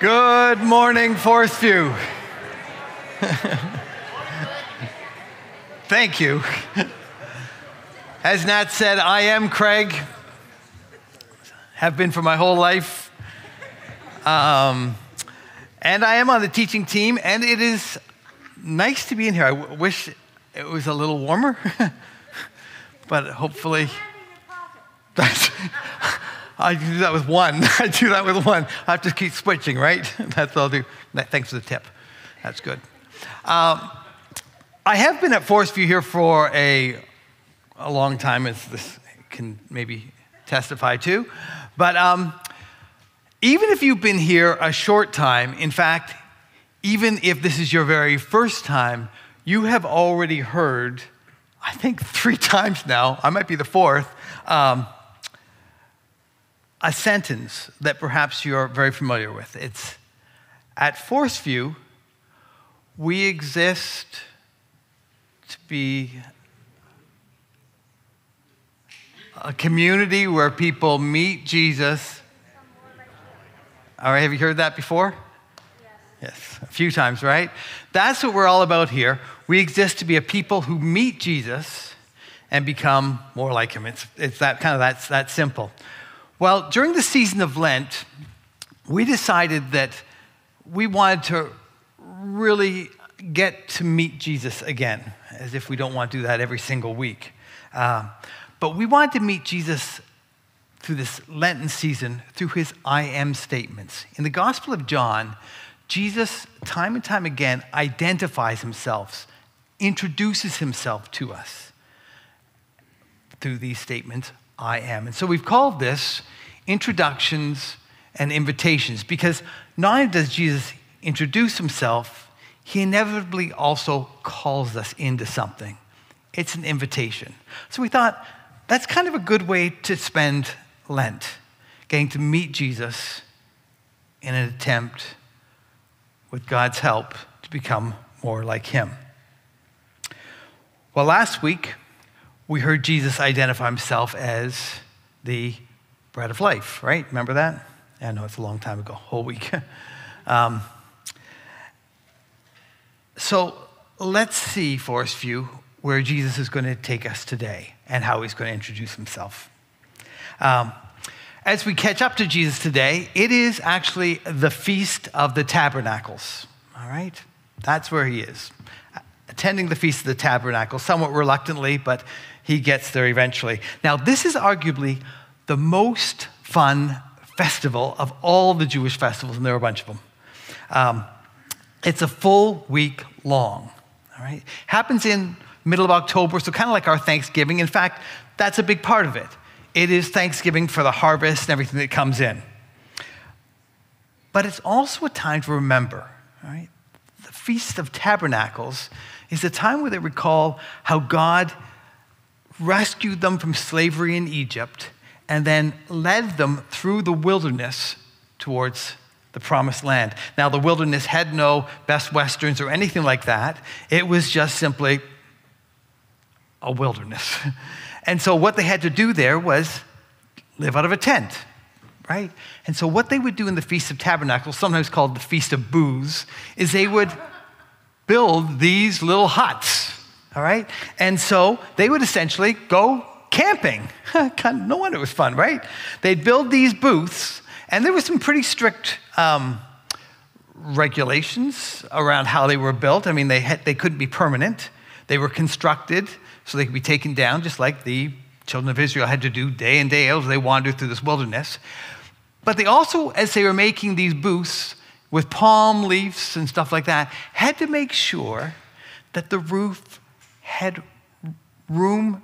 Good morning, Forest View. Thank you. As Nat said, I am Craig, have been for my whole life. Um, and I am on the teaching team, and it is nice to be in here. I w- wish it was a little warmer, but hopefully. I do that with one. I do that with one. I have to keep switching, right? That's all I'll do. Thanks for the tip. That's good. Um, I have been at Forest View here for a, a long time, as this can maybe testify to. But um, even if you've been here a short time, in fact, even if this is your very first time, you have already heard, I think three times now, I might be the fourth, um, a sentence that perhaps you're very familiar with. It's at Forest View, we exist to be a community where people meet Jesus. All right, have you heard that before? Yes, a few times, right? That's what we're all about here. We exist to be a people who meet Jesus and become more like him. It's, it's that kind of that's that simple. Well, during the season of Lent, we decided that we wanted to really get to meet Jesus again, as if we don't want to do that every single week. Uh, but we wanted to meet Jesus through this Lenten season through his I am statements. In the Gospel of John, Jesus, time and time again, identifies himself, introduces himself to us through these statements I am. And so we've called this introductions and invitations because not only does Jesus introduce himself, he inevitably also calls us into something. It's an invitation. So we thought that's kind of a good way to spend Lent, getting to meet Jesus in an attempt, with God's help, to become more like him. Well, last week, we heard Jesus identify himself as the bread of life, right? Remember that? I know it's a long time ago, whole week. um, so let's see, Forest View, where Jesus is going to take us today and how he's going to introduce himself. Um, as we catch up to Jesus today, it is actually the Feast of the Tabernacles, all right? That's where he is, attending the Feast of the Tabernacles, somewhat reluctantly, but he gets there eventually. Now, this is arguably the most fun festival of all the Jewish festivals, and there are a bunch of them. Um, it's a full week long, all right? Happens in middle of October, so kind of like our Thanksgiving. In fact, that's a big part of it. It is Thanksgiving for the harvest and everything that comes in. But it's also a time to remember, all right? The Feast of Tabernacles is a time where they recall how God rescued them from slavery in Egypt and then led them through the wilderness towards the promised land. Now, the wilderness had no best westerns or anything like that, it was just simply a wilderness. And so, what they had to do there was live out of a tent, right? And so, what they would do in the Feast of Tabernacles, sometimes called the Feast of Booths, is they would build these little huts, all right? And so, they would essentially go camping. no wonder it was fun, right? They'd build these booths, and there were some pretty strict um, regulations around how they were built. I mean, they, had, they couldn't be permanent, they were constructed so they could be taken down, just like the children of Israel had to do day in, day out as they wandered through this wilderness. But they also, as they were making these booths with palm leaves and stuff like that, had to make sure that the roof had room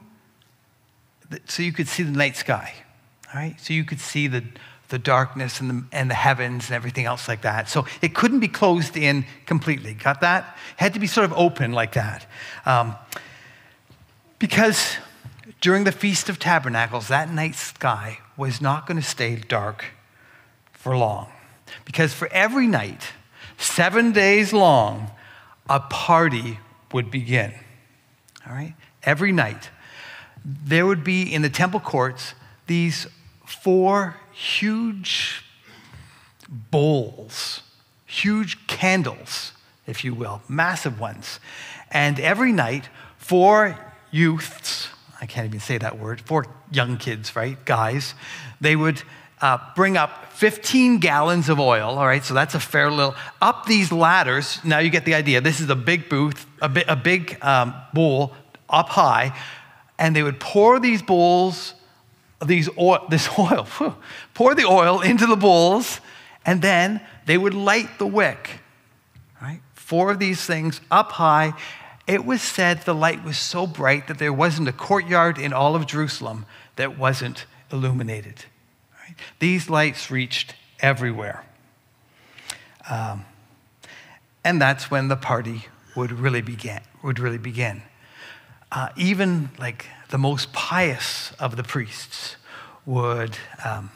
so you could see the night sky, all right? So you could see the, the darkness and the, and the heavens and everything else like that. So it couldn't be closed in completely. Got that? It had to be sort of open like that. Um, because during the Feast of Tabernacles, that night sky was not going to stay dark for long. Because for every night, seven days long, a party would begin. All right? Every night there would be in the temple courts these four huge bowls huge candles, if you will, massive ones. And every night, four youths, I can't even say that word, four young kids, right? Guys, they would uh, bring up 15 gallons of oil, all right, so that's a fair little, up these ladders. Now you get the idea. This is a big booth, a, bi- a big um, bowl up high, and they would pour these bowls, these oil, this oil, whew, pour the oil into the bowls, and then they would light the wick, right? Four of these things up high. It was said the light was so bright that there wasn't a courtyard in all of Jerusalem that wasn't illuminated. Right? These lights reached everywhere. Um, and that's when the party would really begin. Would really begin. Uh, even like the most pious of the priests would um,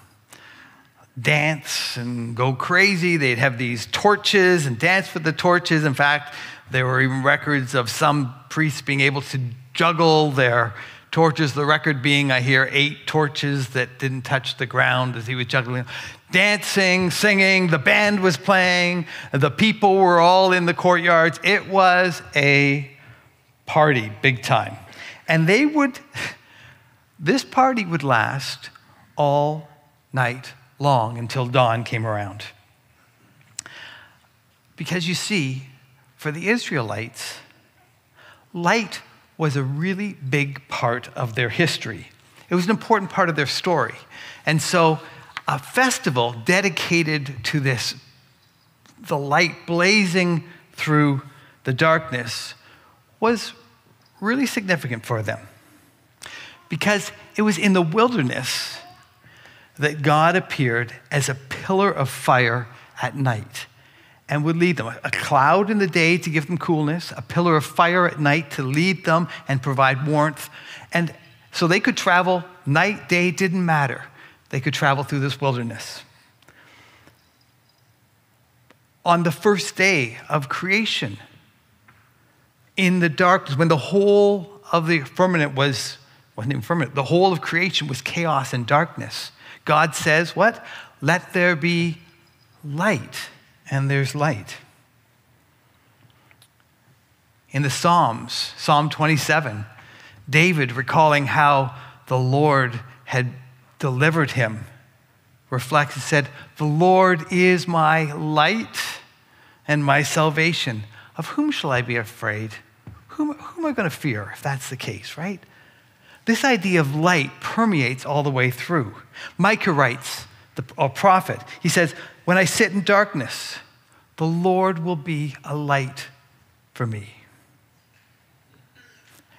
dance and go crazy. They'd have these torches and dance with the torches. In fact, there were even records of some priests being able to juggle their torches. The record being, I hear, eight torches that didn't touch the ground as he was juggling. Dancing, singing, the band was playing, the people were all in the courtyards. It was a party, big time. And they would, this party would last all night long until dawn came around. Because you see, for the Israelites, light was a really big part of their history. It was an important part of their story. And so, a festival dedicated to this, the light blazing through the darkness, was really significant for them. Because it was in the wilderness that God appeared as a pillar of fire at night and would lead them. A cloud in the day to give them coolness, a pillar of fire at night to lead them and provide warmth. And so they could travel night, day, didn't matter. They could travel through this wilderness. On the first day of creation, in the darkness, when the whole of the firmament was, wasn't even firmament, the whole of creation was chaos and darkness, God says, What? Let there be light, and there's light. In the Psalms, Psalm 27, David recalling how the Lord had delivered him reflects and said, The Lord is my light and my salvation. Of whom shall I be afraid? Whom, whom am I going to fear if that's the case, right? This idea of light permeates all the way through. Micah writes, the, a prophet, he says, When I sit in darkness, the Lord will be a light for me.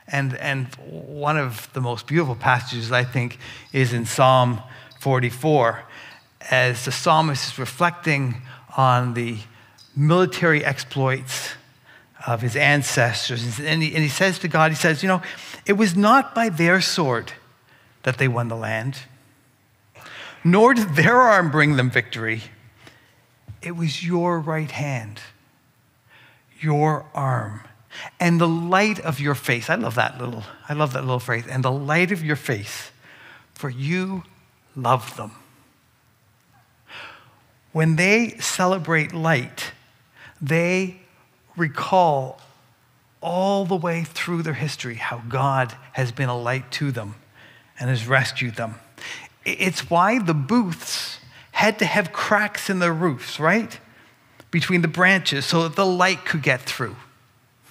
And, and one of the most beautiful passages, I think, is in Psalm 44, as the psalmist is reflecting on the military exploits of his ancestors. And he, and he says to God, he says, You know, it was not by their sword that they won the land, nor did their arm bring them victory. It was your right hand, your arm, and the light of your face. I love that little, I love that little phrase. And the light of your face, for you love them. When they celebrate light, they recall all the way through their history how God has been a light to them and has rescued them. It's why the booths had to have cracks in their roofs, right? Between the branches so that the light could get through.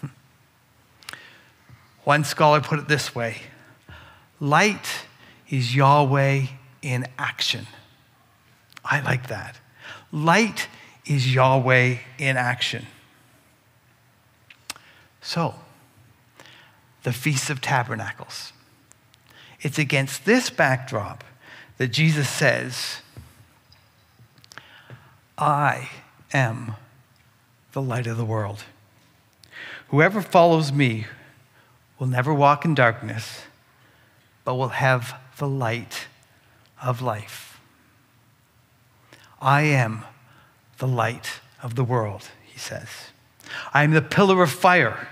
Hmm. One scholar put it this way light is Yahweh in action. I like that. Light is Yahweh in action. So, the Feast of Tabernacles. It's against this backdrop that Jesus says, I am the light of the world. Whoever follows me will never walk in darkness, but will have the light of life. I am the light of the world, he says. I am the pillar of fire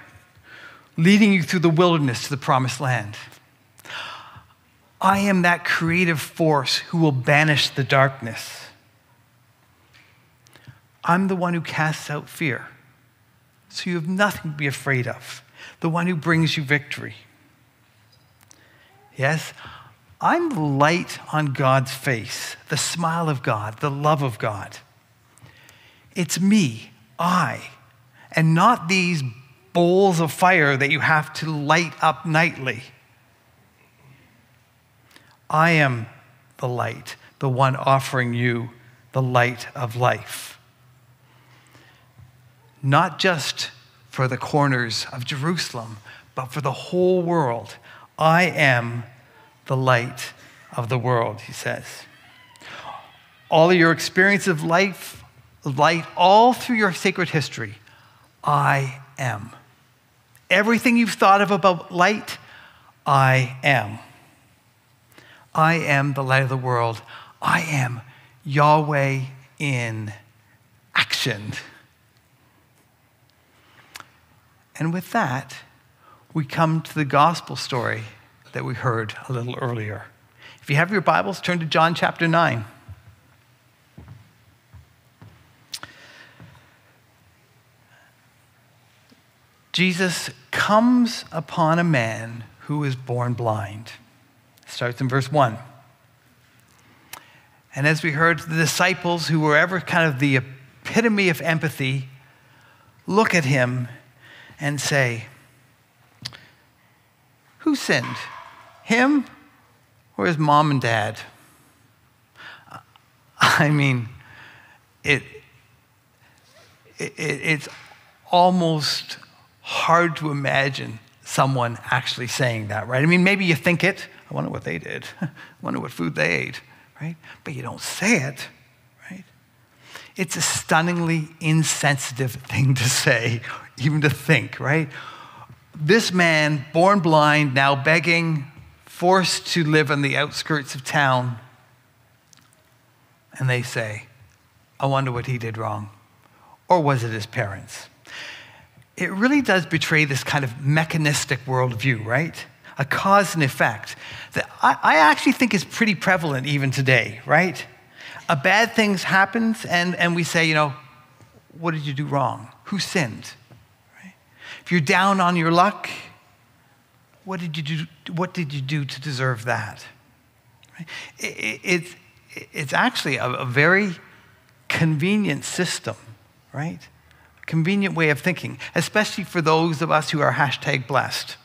leading you through the wilderness to the promised land. I am that creative force who will banish the darkness. I'm the one who casts out fear. So you have nothing to be afraid of. The one who brings you victory. Yes, I'm the light on God's face, the smile of God, the love of God. It's me, I, and not these bowls of fire that you have to light up nightly. I am the light, the one offering you the light of life. Not just for the corners of Jerusalem, but for the whole world. I am the light of the world, he says. All of your experience of life, light, all through your sacred history, I am. Everything you've thought of about light, I am. I am the light of the world. I am Yahweh in action. And with that, we come to the gospel story that we heard a little earlier. If you have your Bibles, turn to John chapter 9. Jesus comes upon a man who is born blind. It starts in verse 1. And as we heard, the disciples, who were ever kind of the epitome of empathy, look at him and say, Who sinned? Him or his mom and dad? I mean, it, it, it's almost hard to imagine someone actually saying that, right? I mean, maybe you think it. I wonder what they did. I wonder what food they ate, right? But you don't say it, right? It's a stunningly insensitive thing to say, even to think, right? This man, born blind, now begging, forced to live on the outskirts of town, and they say, I wonder what he did wrong. Or was it his parents? It really does betray this kind of mechanistic worldview, right? A cause and effect that I, I actually think is pretty prevalent even today, right? A bad thing happens, and, and we say, you know, what did you do wrong? Who sinned? Right? If you're down on your luck, what did you do, what did you do to deserve that? Right? It, it, it's, actually a, a very convenient system, right? Convenient way of thinking, especially for those of us who are hashtag blessed.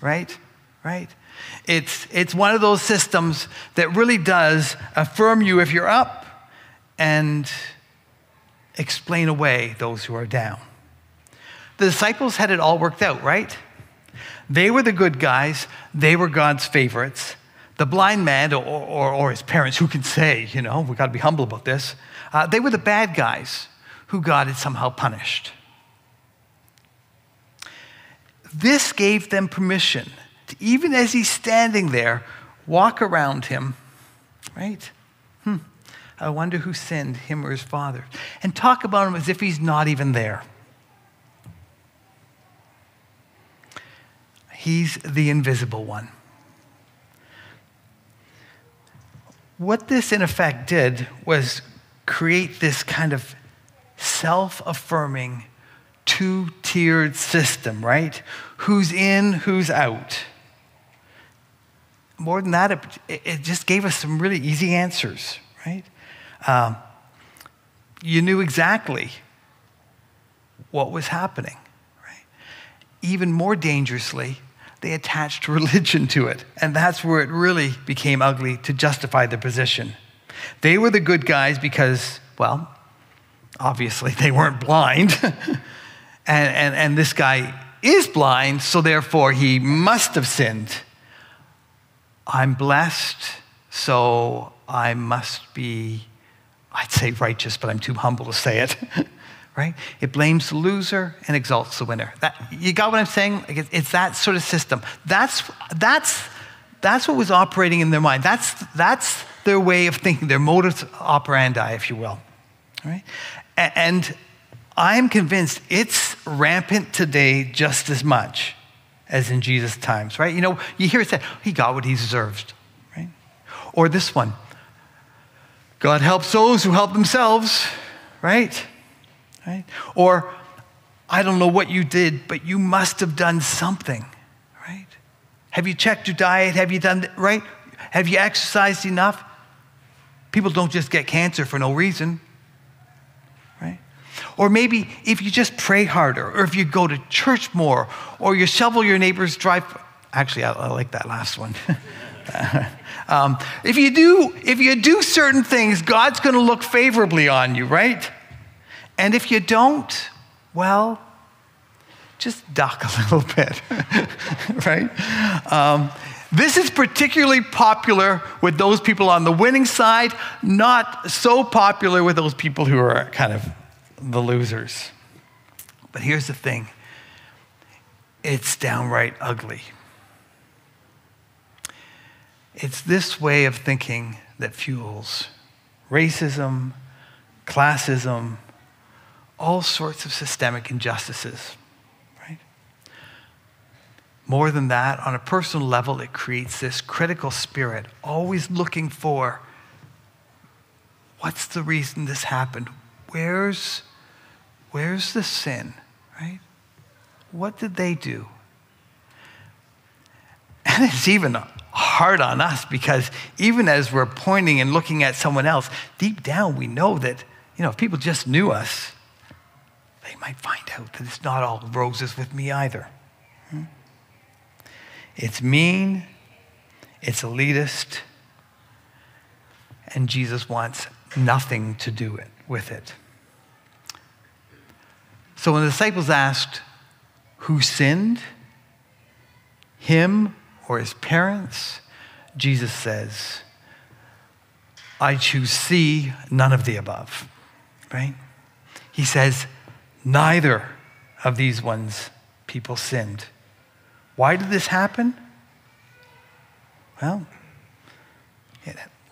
Right? Right? It's, it's one of those systems that really does affirm you if you're up and explain away those who are down. The disciples had it all worked out, right? They were the good guys, they were God's favorites. The blind man or, or, or his parents, who can say, you know, we've got to be humble about this, uh, they were the bad guys who God had somehow punished. This gave them permission to, even as he's standing there, walk around him, right? Hmm. I wonder who sinned, him or his father, and talk about him as if he's not even there. He's the invisible one. What this, in effect, did was create this kind of self affirming, two tiered system, right? Who's in, who's out. More than that, it, it just gave us some really easy answers, right? Um, you knew exactly what was happening, right? Even more dangerously, they attached religion to it. And that's where it really became ugly to justify the position. They were the good guys because, well, obviously they weren't blind. and, and, and this guy is blind, so therefore he must have sinned. I'm blessed, so I must be, I'd say righteous, but I'm too humble to say it. right? It blames the loser and exalts the winner. That, you got what I'm saying? It's that sort of system. That's, that's, that's what was operating in their mind. That's, that's their way of thinking, their modus operandi, if you will. Right? And I'm convinced it's rampant today just as much as in Jesus' times, right? You know, you hear it said, he got what he deserved, right? Or this one God helps those who help themselves, right? Right? Or, I don't know what you did, but you must have done something, right? Have you checked your diet? Have you done, right? Have you exercised enough? People don't just get cancer for no reason? Or maybe if you just pray harder, or if you go to church more, or you shovel your neighbor's drive. Actually, I, I like that last one. um, if you do, if you do certain things, God's going to look favorably on you, right? And if you don't, well, just duck a little bit, right? Um, this is particularly popular with those people on the winning side, not so popular with those people who are kind of the losers. But here's the thing it's downright ugly. It's this way of thinking that fuels racism, classism, all sorts of systemic injustices. Right? More than that, on a personal level, it creates this critical spirit, always looking for what's the reason this happened? Where's, where's the sin? Right? What did they do? And it's even hard on us because even as we're pointing and looking at someone else, deep down we know that, you know, if people just knew us, they might find out that it's not all roses with me either. Hmm? It's mean, it's elitist, and Jesus wants nothing to do it, with it. So when the disciples asked, Who sinned? Him or his parents? Jesus says, I choose C, none of the above. Right? He says, Neither of these ones people sinned. Why did this happen? Well,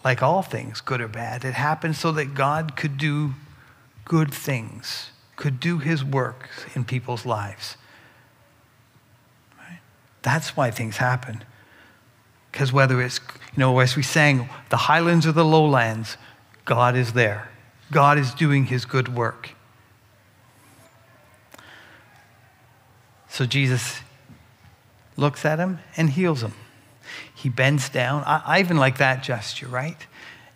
like all things, good or bad, it happened so that God could do good things, could do his work in people's lives. Right? That's why things happen. Because whether it's, you know, as we sang, the highlands or the lowlands, God is there. God is doing his good work. So Jesus looks at him and heals him. He bends down. I, I, even like that gesture, right?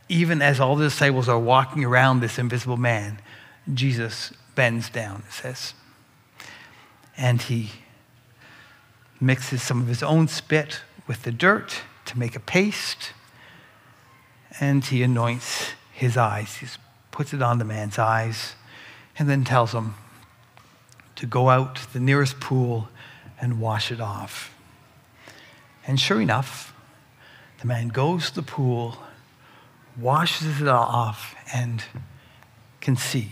Even as all the disciples are walking around this invisible man, Jesus bends down, it says. And he mixes some of his own spit with the dirt to make a paste. And he anoints his eyes. He puts it on the man's eyes and then tells him, to go out to the nearest pool and wash it off. And sure enough, the man goes to the pool, washes it off, and can see.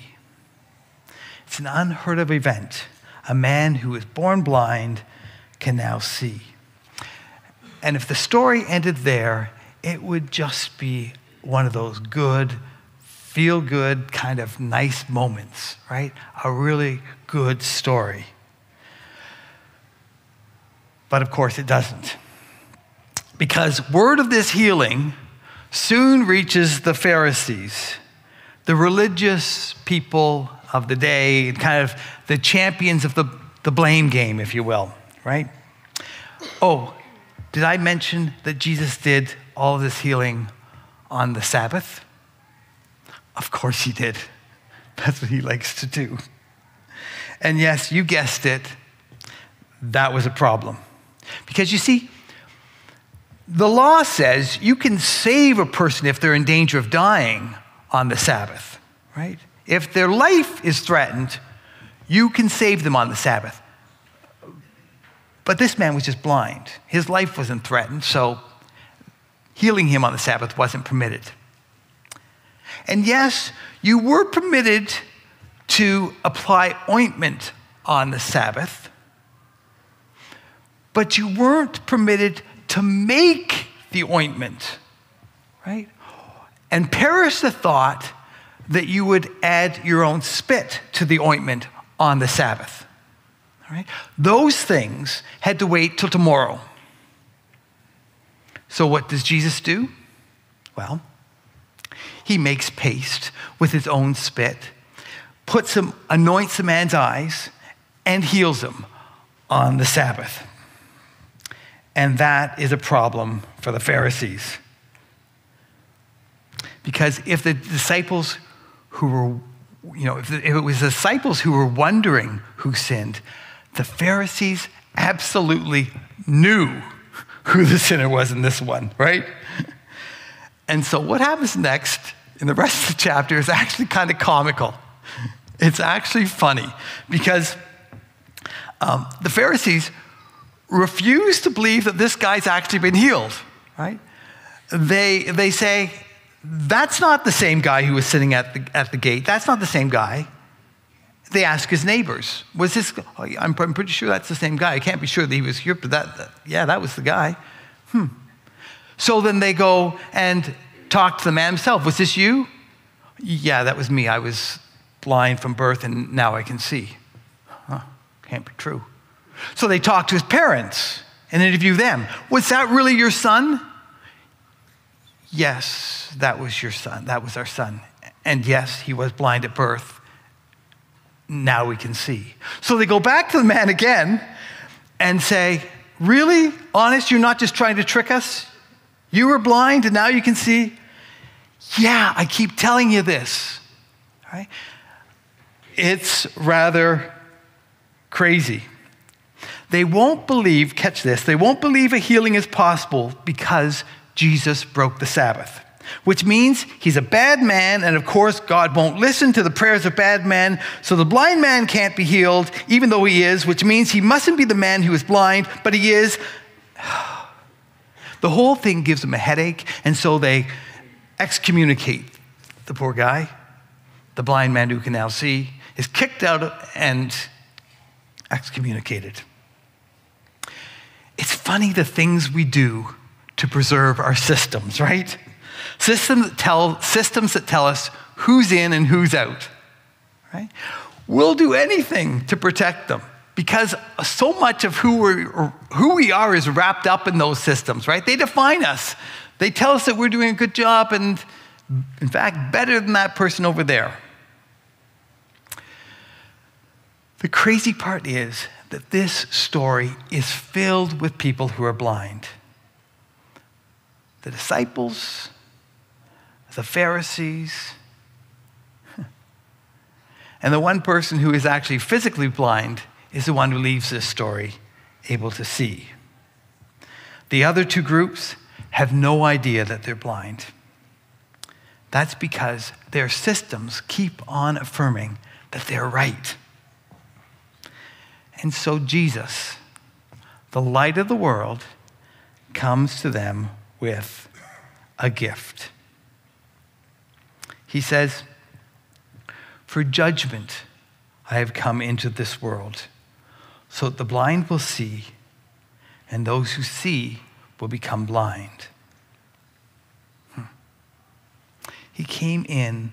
It's an unheard of event. A man who was born blind can now see. And if the story ended there, it would just be one of those good, feel good, kind of nice moments, right? A really good story. But of course, it doesn't. Because word of this healing soon reaches the Pharisees, the religious people of the day, kind of the champions of the, the blame game, if you will, right? Oh, did I mention that Jesus did all of this healing on the Sabbath? Of course he did. That's what he likes to do. And yes, you guessed it, that was a problem. Because you see, the law says you can save a person if they're in danger of dying on the Sabbath, right? If their life is threatened, you can save them on the Sabbath. But this man was just blind. His life wasn't threatened, so healing him on the Sabbath wasn't permitted. And yes, you were permitted to apply ointment on the Sabbath, but you weren't permitted to make the ointment, right? And perish the thought that you would add your own spit to the ointment on the Sabbath. All right? Those things had to wait till tomorrow. So, what does Jesus do? Well, he makes paste with his own spit puts him, anoints a man's eyes, and heals him on the Sabbath. And that is a problem for the Pharisees. Because if the disciples who were, you know, if, it was disciples who were wondering who sinned, the Pharisees absolutely knew who the sinner was in this one, right? And so what happens next in the rest of the chapter is actually kind of comical. It's actually funny because um, the Pharisees refuse to believe that this guy's actually been healed, right? They, they say, that's not the same guy who was sitting at the, at the gate. That's not the same guy. They ask his neighbors, was this, oh, I'm, pretty sure that's the same guy. I can't be sure that he was here, but that, that yeah, that was the guy. Hmm. So then they go and talk to the man himself. Was this you? Yeah, that was me. I was blind from birth and now I can see. Huh, can't be true. So they talk to his parents and interview them. Was that really your son? Yes, that was your son. That was our son. And yes, he was blind at birth. Now we can see. So they go back to the man again and say, Really? Honest? You're not just trying to trick us? You were blind and now you can see? Yeah, I keep telling you this. Right? It's rather crazy. They won't believe, catch this, they won't believe a healing is possible because Jesus broke the Sabbath, which means he's a bad man, and of course, God won't listen to the prayers of bad men, so the blind man can't be healed, even though he is, which means he mustn't be the man who is blind, but he is. The whole thing gives them a headache, and so they excommunicate the poor guy, the blind man who can now see, is kicked out and excommunicated. It's funny the things we do to preserve our systems, right? Systems that tell, systems that tell us who's in and who's out, right? We'll do anything to protect them because so much of who, we're, who we are is wrapped up in those systems, right? They define us. They tell us that we're doing a good job and, in fact, better than that person over there. The crazy part is that this story is filled with people who are blind. The disciples, the Pharisees, and the one person who is actually physically blind is the one who leaves this story able to see. The other two groups have no idea that they're blind. That's because their systems keep on affirming that they're right. And so Jesus, the light of the world, comes to them with a gift. He says, For judgment I have come into this world, so that the blind will see, and those who see will become blind. Hmm. He came in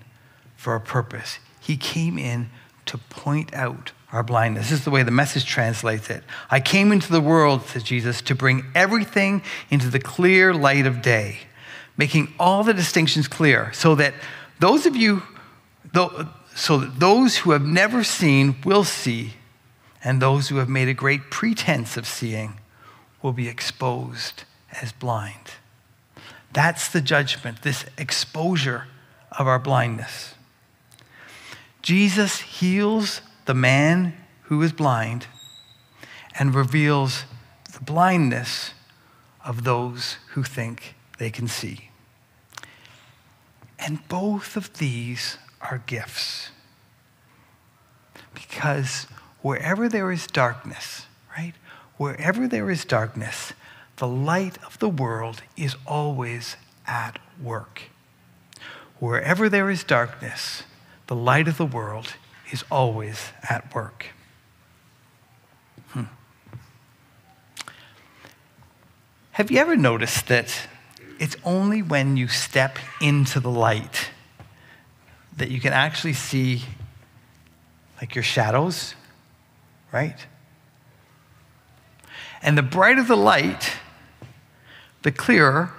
for a purpose. He came in to point out our blindness. This is the way the message translates it. I came into the world, says Jesus, to bring everything into the clear light of day, making all the distinctions clear, so that those of you, so that those who have never seen will see, and those who have made a great pretense of seeing will be exposed as blind. That's the judgment, this exposure of our blindness. Jesus heals the man who is blind and reveals the blindness of those who think they can see. And both of these are gifts. Because wherever there is darkness, right? Wherever there is darkness, the light of the world is always at work. Wherever there is darkness, the light of the world is always at work. Hmm. Have you ever noticed that it's only when you step into the light that you can actually see like your shadows, right? And the brighter the light, the clearer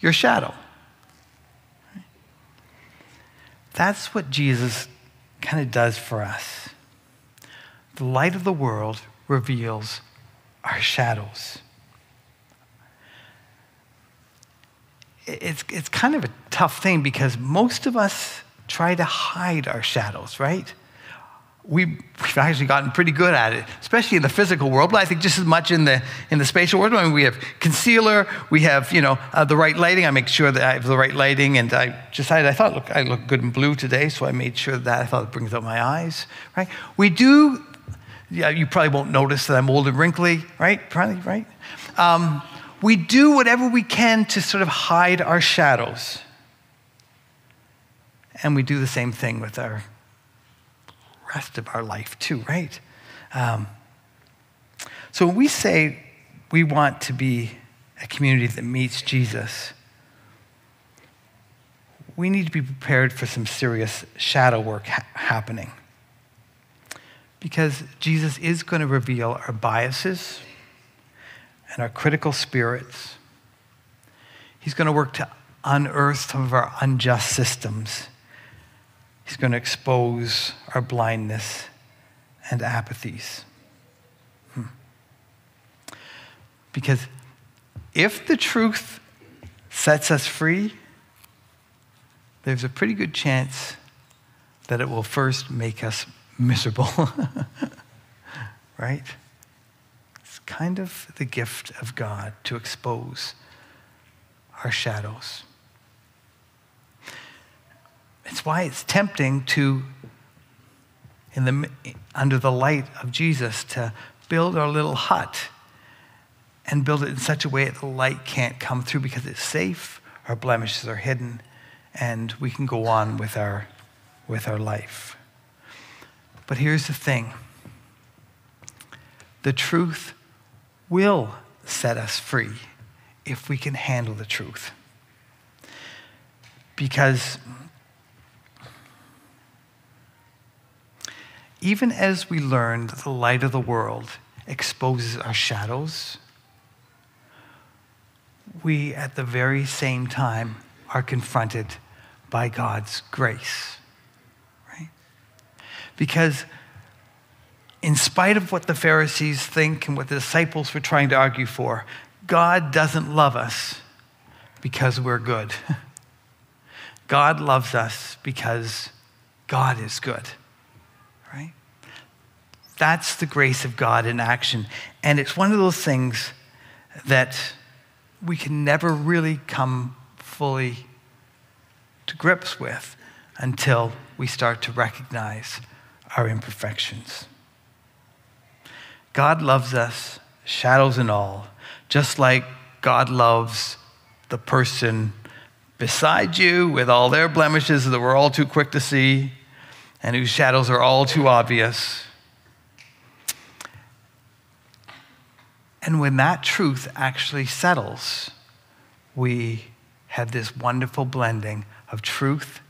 your shadow. That's what Jesus kind of does for us. The light of the world reveals our shadows. It's, it's kind of a tough thing because most of us try to hide our shadows, right? We've, actually gotten pretty good at it, especially in the physical world, but I think just as much in the, in the spatial world. I mean, we have concealer, we have, you know, uh, the right lighting. I make sure that I have the right lighting, and I decided I thought, look, I look good in blue today, so I made sure that I thought it brings out my eyes, right? We do, yeah, you probably won't notice that I'm old and wrinkly, right? Probably, right? Um, we do whatever we can to sort of hide our shadows. And we do the same thing with our rest of our life, too, right? Um, so when we say we want to be a community that meets Jesus, we need to be prepared for some serious shadow work ha- happening. Because Jesus is going to reveal our biases and our critical spirits. He's going to work to unearth some of our unjust systems He's going to expose our blindness and apathies. Hmm. Because if the truth sets us free, there's a pretty good chance that it will first make us miserable. right? It's kind of the gift of God to expose our shadows. It's why it's tempting to, in the, under the light of Jesus, to build our little hut and build it in such a way that the light can't come through because it's safe, our blemishes are hidden, and we can go on with our, with our life. But here's the thing the truth will set us free if we can handle the truth. Because even as we learn that the light of the world exposes our shadows, we at the very same time are confronted by God's grace. Right? Because in spite of what the Pharisees think and what the disciples were trying to argue for, God doesn't love us because we're good. God loves us because God is good. That's the grace of God in action. And it's one of those things that we can never really come fully to grips with until we start to recognize our imperfections. God loves us, shadows and all, just like God loves the person beside you with all their blemishes that we're all too quick to see and whose shadows are all too obvious. And when that truth actually settles, we have this wonderful blending of truth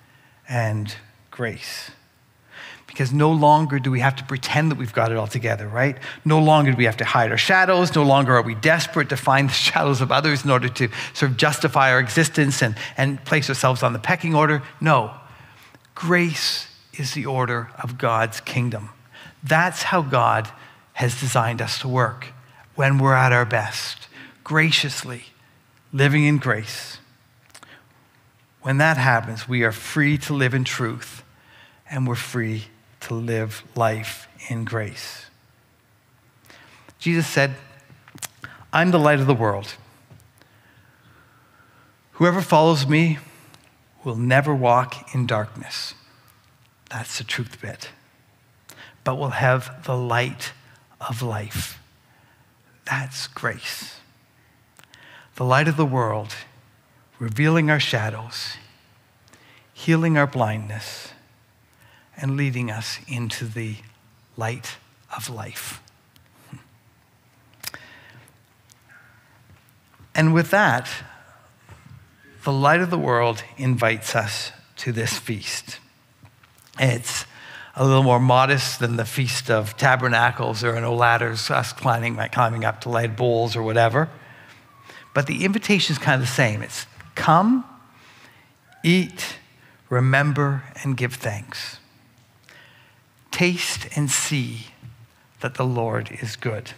and grace. Because no longer do we have to pretend that we've got it all together, right? No longer do we have to hide our shadows. No longer are we desperate to find the shadows of others in order to sort of justify our existence and, and place ourselves on the pecking order. No. Grace is the order of God's kingdom. That's how God has designed us to work when we're at our best, graciously living in grace. When that happens, we are free to live in truth and we're free to live life in grace. Jesus said, I'm the light of the world. Whoever follows me will never walk in darkness. That's the truth bit. But we'll have the light of life. That's grace. The light of the world, revealing our shadows, healing our blindness, and leading us into the light of life. And with that, the light of the world invites us to this feast. It's a little more modest than the Feast of Tabernacles or no ladders, us climbing, climbing up to light bowls or whatever. But the invitation is kind of the same. It's come, eat, remember, and give thanks. Taste and see that the Lord is good.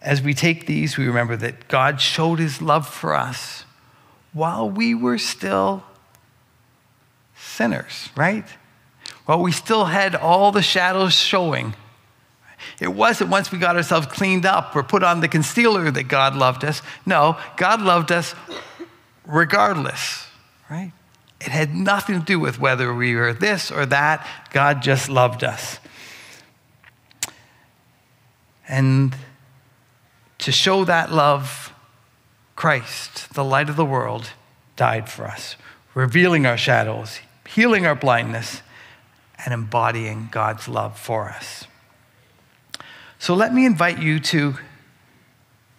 As we take these, we remember that God showed his love for us while we were still sinners, right? Well, we still had all the shadows showing. It wasn't once we got ourselves cleaned up or put on the concealer that God loved us. No, God loved us regardless, right? It had nothing to do with whether we were this or that. God just loved us. And to show that love, Christ, the light of the world, died for us, revealing our shadows, healing our blindness, and embodying God's love for us. So let me invite you to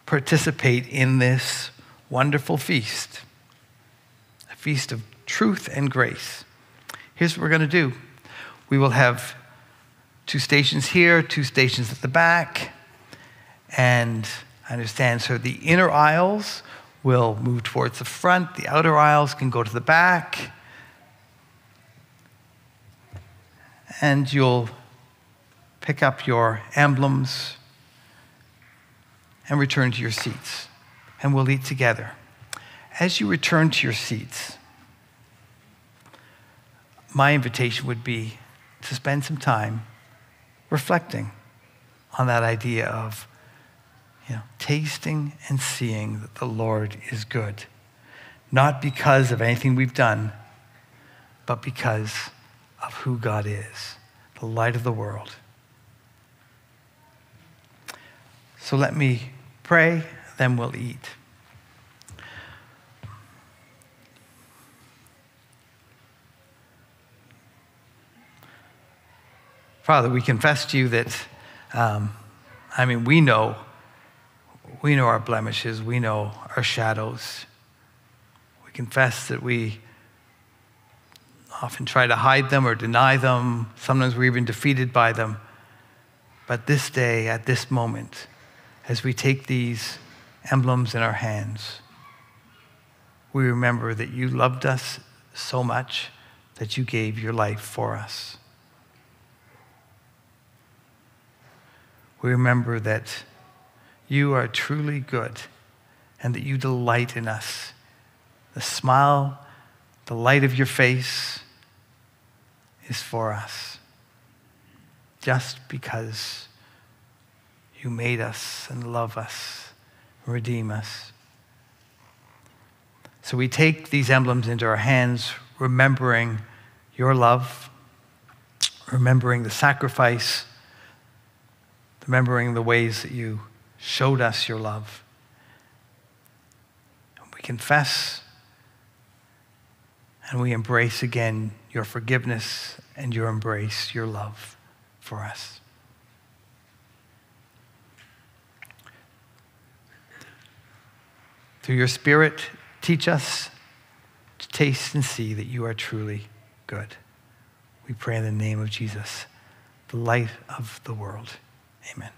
participate in this wonderful feast, a feast of truth and grace. Here's what we're going to do we will have two stations here, two stations at the back, and I understand so the inner aisles will move towards the front, the outer aisles can go to the back. And you'll pick up your emblems and return to your seats. And we'll eat together. As you return to your seats, my invitation would be to spend some time reflecting on that idea of you know, tasting and seeing that the Lord is good. Not because of anything we've done, but because of who God is, the light of the world. So let me pray, then we'll eat. Father, we confess to you that, um, I mean, we know, we know our blemishes, we know our shadows. We confess that we often try to hide them or deny them. Sometimes we're even defeated by them. But this day, at this moment, as we take these emblems in our hands, we remember that you loved us so much that you gave your life for us. we remember that you are truly good and that you delight in us. The smile, the light of your face is for us just because you made us and love us, redeem us. So we take these emblems into our hands, remembering your love, remembering the sacrifice remembering the ways that you showed us your love. We confess and we embrace again your forgiveness and your embrace, your love for us. Through your Spirit, teach us to taste and see that you are truly good. We pray in the name of Jesus, the light of the world. Amen.